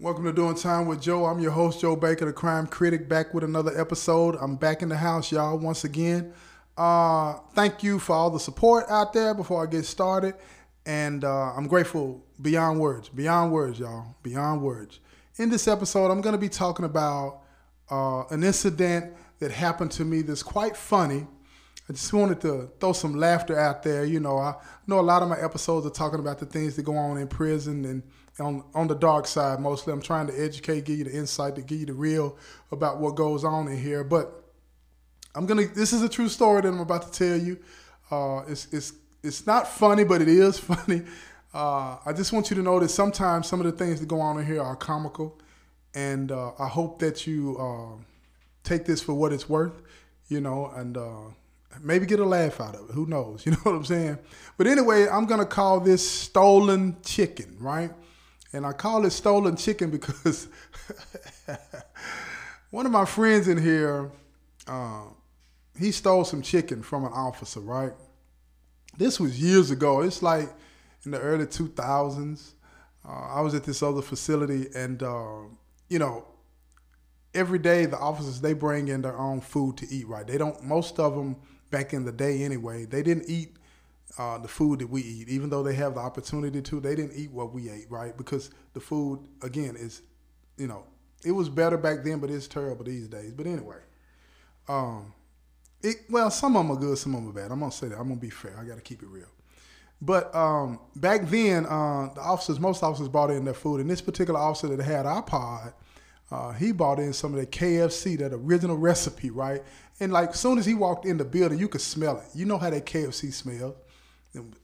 Welcome to Doing Time with Joe. I'm your host, Joe Baker, the crime critic, back with another episode. I'm back in the house, y'all, once again. Uh, thank you for all the support out there before I get started. And uh, I'm grateful beyond words, beyond words, y'all, beyond words. In this episode, I'm going to be talking about uh, an incident that happened to me that's quite funny. I just wanted to throw some laughter out there. You know, I know a lot of my episodes are talking about the things that go on in prison and on on the dark side mostly. I'm trying to educate, give you the insight, to give you the real about what goes on in here. But I'm gonna. This is a true story that I'm about to tell you. Uh, it's it's it's not funny, but it is funny. Uh, I just want you to know that sometimes some of the things that go on in here are comical, and uh, I hope that you uh, take this for what it's worth. You know, and uh, maybe get a laugh out of it. Who knows? You know what I'm saying? But anyway, I'm gonna call this stolen chicken, right? And I call it stolen chicken because one of my friends in here, uh, he stole some chicken from an officer, right? This was years ago. It's like in the early 2000s. Uh, I was at this other facility, and uh, you know, every day the officers they bring in their own food to eat. Right? They don't. Most of them back in the day, anyway, they didn't eat uh, the food that we eat, even though they have the opportunity to. They didn't eat what we ate, right? Because the food, again, is, you know, it was better back then, but it's terrible these days. But anyway, um, it well, some of them are good, some of them are bad. I'm gonna say that. I'm gonna be fair. I got to keep it real. But um, back then, uh, the officers, most officers bought in their food, and this particular officer that had our pod, uh, he bought in some of the KFC, that original recipe, right? And like, soon as he walked in the building, you could smell it. You know how that KFC smells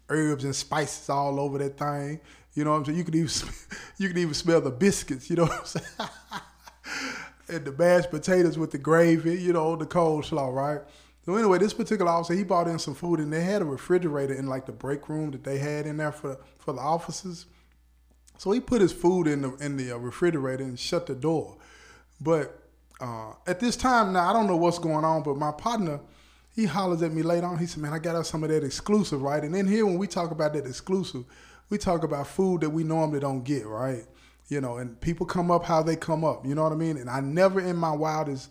herbs and spices all over that thing. You know what I'm saying? You could even you could even smell the biscuits. You know what I'm saying? and the mashed potatoes with the gravy. You know the coleslaw, right? So anyway, this particular officer he bought in some food, and they had a refrigerator in like the break room that they had in there for for the officers. So he put his food in the in the uh, refrigerator and shut the door. But uh, at this time now, I don't know what's going on, but my partner he hollers at me later on. He said, "Man, I got us some of that exclusive, right?" And then here, when we talk about that exclusive, we talk about food that we normally don't get, right? You know, and people come up how they come up. You know what I mean? And I never, in my wildest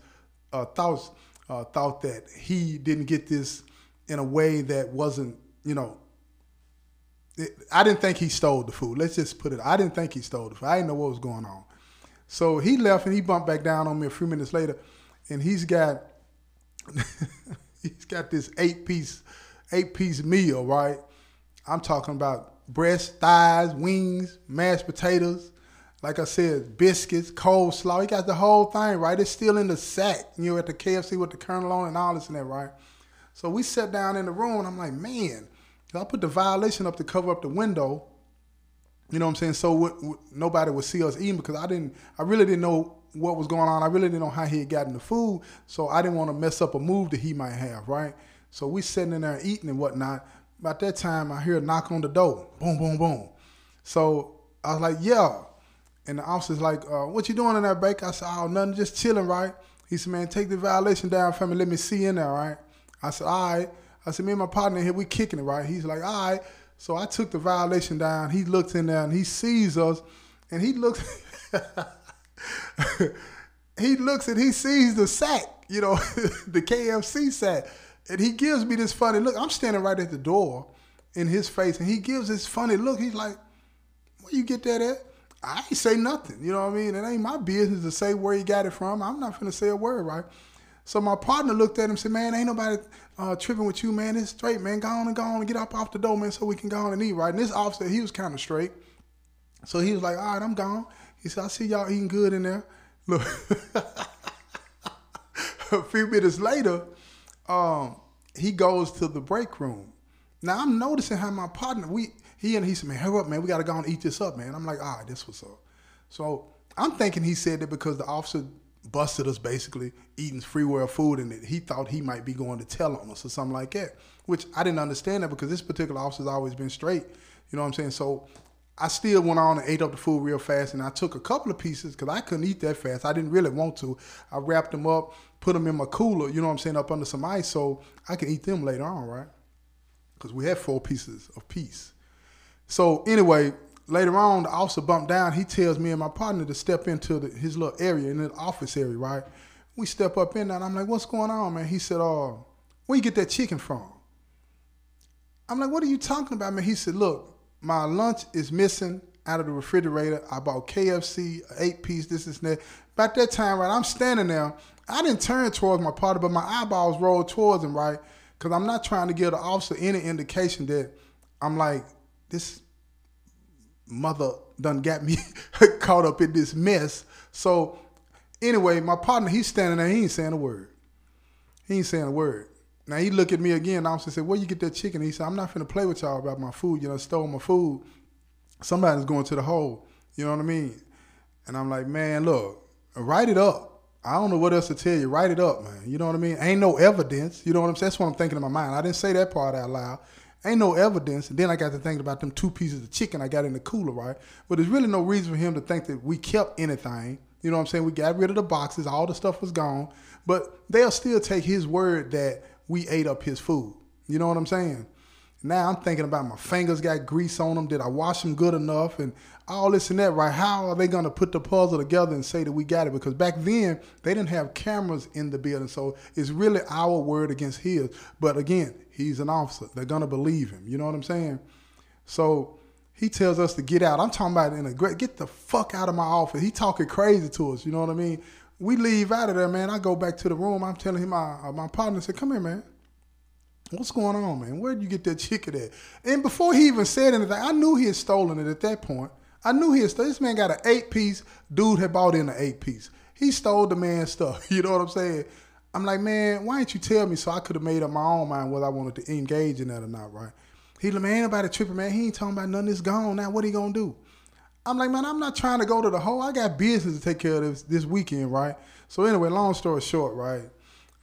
uh, thoughts, uh, thought that he didn't get this in a way that wasn't, you know. It, I didn't think he stole the food. Let's just put it. I didn't think he stole the food. I didn't know what was going on. So he left and he bumped back down on me a few minutes later, and he's got. he's got this eight piece, eight piece meal, right? I'm talking about breast, thighs, wings, mashed potatoes, like I said, biscuits, coleslaw. He got the whole thing, right? It's still in the sack. You know, at the KFC with the Colonel on and all this and that, right? So we sat down in the room and I'm like, man, I put the violation up to cover up the window. You know what I'm saying? So nobody would see us eating because I didn't, I really didn't know what was going on. I really didn't know how he had gotten the food, so I didn't want to mess up a move that he might have, right? So we sitting in there eating and whatnot. About that time, I hear a knock on the door. Boom, boom, boom. So I was like, yeah. And the officer's like, uh, what you doing in that Baker? I said, oh, nothing, just chilling, right? He said, man, take the violation down for me. Let me see in there, right? I said, all right. I said, me and my partner here, we kicking it, right? He's like, all right. So I took the violation down. He looks in there and he sees us and he looks he looks and he sees the sack, you know, the KFC sack. And he gives me this funny look. I'm standing right at the door in his face, and he gives this funny look. He's like, Where you get that at? I ain't say nothing. You know what I mean? It ain't my business to say where he got it from. I'm not gonna say a word, right? So my partner looked at him and said, Man, ain't nobody uh, tripping with you, man. It's straight, man. Go on and go on and get up off the door, man, so we can go on and eat, right? And this officer, he was kind of straight. So he was like, All right, I'm gone. He said, I see y'all eating good in there. Look, a few minutes later, um, he goes to the break room. Now I'm noticing how my partner, we he and he said, man, hurry up, man, we gotta go and eat this up, man. I'm like, all right, this was up. So I'm thinking he said that because the officer busted us basically eating free food and he thought he might be going to tell on us or something like that. Which I didn't understand that because this particular officer's always been straight. You know what I'm saying? So I still went on and ate up the food real fast, and I took a couple of pieces because I couldn't eat that fast. I didn't really want to. I wrapped them up, put them in my cooler, you know what I'm saying, up under some ice so I can eat them later on, right? Because we had four pieces of piece. So anyway, later on, the officer bumped down. He tells me and my partner to step into the, his little area in the office area, right? We step up in there, and I'm like, "What's going on, man?" He said, "Oh, where you get that chicken from?" I'm like, "What are you talking about, man?" He said, "Look, my lunch is missing out of the refrigerator. I bought KFC, eight piece, this, is that." About that time, right, I'm standing there. I didn't turn towards my partner, but my eyeballs rolled towards him, right? Because I'm not trying to give the officer any indication that I'm like, this mother done got me caught up in this mess. So anyway, my partner, he's standing there, he ain't saying a word. He ain't saying a word. Now he look at me again, the officer said, Where you get that chicken? He said, I'm not finna play with y'all about my food. You know, stole my food. Somebody's going to the hole. You know what I mean? And I'm like, man, look, write it up. I don't know what else to tell you. Write it up, man. You know what I mean? Ain't no evidence. You know what I'm saying? That's what I'm thinking in my mind. I didn't say that part out loud. Ain't no evidence. And then I got to thinking about them two pieces of chicken I got in the cooler, right? But there's really no reason for him to think that we kept anything. You know what I'm saying? We got rid of the boxes. All the stuff was gone. But they'll still take his word that we ate up his food. You know what I'm saying? Now I'm thinking about my fingers got grease on them. Did I wash them good enough? And all this and that, right? How are they going to put the puzzle together and say that we got it? Because back then, they didn't have cameras in the building. So it's really our word against his. But again, he's an officer. They're going to believe him. You know what I'm saying? So he tells us to get out. I'm talking about in a great, get the fuck out of my office. He talking crazy to us. You know what I mean? We leave out of there, man. I go back to the room. I'm telling him, my, uh, my partner said, come here, man. What's going on, man? Where'd you get that chicken at? And before he even said anything, I knew he had stolen it at that point. I knew he had stolen This man got an eight piece. Dude had bought in an eight piece. He stole the man's stuff. You know what I'm saying? I'm like, man, why didn't you tell me so I could have made up my own mind whether I wanted to engage in that or not, right? He like, man, ain't nobody tripping, man. He ain't talking about nothing that's gone now. What he gonna do? I'm like, man, I'm not trying to go to the hole. I got business to take care of this this weekend, right? So anyway, long story short, right?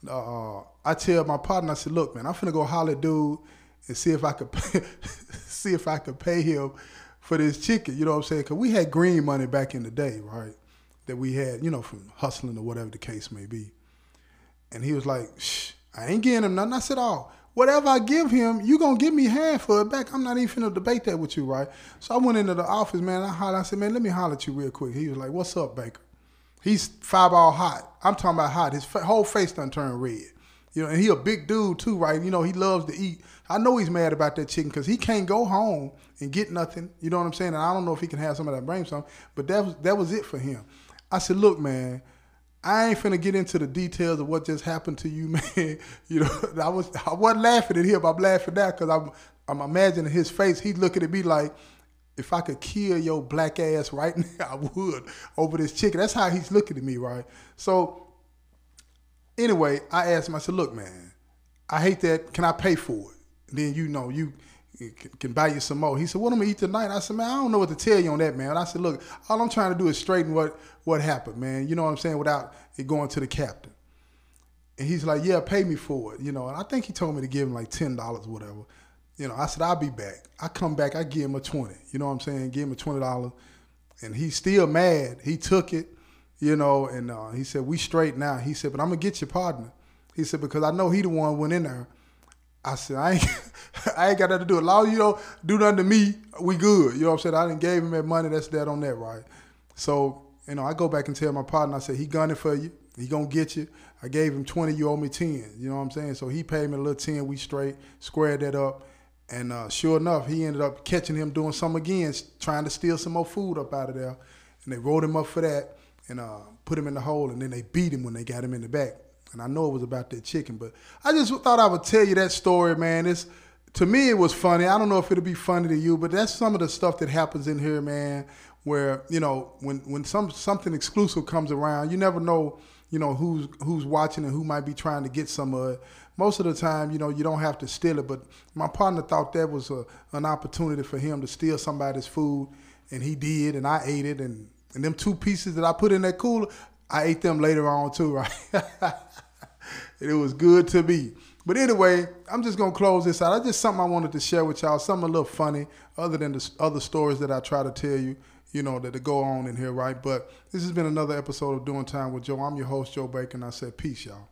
Uh, I tell my partner, I said, look, man, I'm finna go holler dude and see if I could pay, see if I could pay him for this chicken. You know what I'm saying? Cause we had green money back in the day, right? That we had, you know, from hustling or whatever the case may be. And he was like, Shh, I ain't getting him nothing. I said, oh, whatever I give him, you gonna give me half for it back. I'm not even gonna debate that with you, right? So I went into the office, man. I hollered, I said, man, let me holler at you real quick. He was like, what's up, Baker? He's five all hot. I'm talking about hot. His whole face done turned red. You know, and he a big dude too, right? You know, he loves to eat. I know he's mad about that chicken because he can't go home and get nothing. You know what I'm saying? And I don't know if he can have some of that brain some, but that was that was it for him. I said, look, man, I ain't finna get into the details of what just happened to you, man. you know, I was I wasn't laughing at him. I'm laughing now because I'm I'm imagining his face. He's looking at me like, if I could kill your black ass right now, I would over this chicken. That's how he's looking at me, right? So anyway, I asked him, I said, look, man, I hate that. Can I pay for it? And then you know, you can buy you some more. He said, what am I eat tonight? I said, man, I don't know what to tell you on that, man. I said, look, all I'm trying to do is straighten what, what happened, man. You know what I'm saying? Without it going to the captain. And he's like, yeah, pay me for it, you know. And I think he told me to give him like $10 or whatever. You know, I said, I'll be back. I come back, I give him a 20. You know what I'm saying? Give him a $20. And he's still mad. He took it, you know, and uh, he said, we straight now. He said, but I'm to get your partner. He said, because I know he the one went in there. I said, I ain't, I ain't got nothing to do. As long as you don't do nothing to me, we good. You know what I'm saying? I didn't gave him that money. That's that on that, right? So, you know, I go back and tell my partner, I said, he gunning for you. He gonna get you. I gave him 20, you owe me 10. You know what I'm saying? So he paid me a little 10, we straight, squared that up. And uh, sure enough, he ended up catching him doing some again, trying to steal some more food up out of there. And they rolled him up for that and uh, put him in the hole. And then they beat him when they got him in the back. And I know it was about that chicken, but I just thought I would tell you that story, man. It's to me it was funny. I don't know if it'll be funny to you, but that's some of the stuff that happens in here, man. Where you know when when some something exclusive comes around, you never know you know who's who's watching and who might be trying to get some of it. Most of the time, you know, you don't have to steal it, but my partner thought that was a, an opportunity for him to steal somebody's food, and he did, and I ate it, and and them two pieces that I put in that cooler, I ate them later on too, right? it was good to me. But anyway, I'm just gonna close this out. That's just something I wanted to share with y'all. Something a little funny, other than the other stories that I try to tell you you know, that to go on in here, right? But this has been another episode of Doing Time with Joe. I'm your host, Joe Baker. I said, peace, y'all.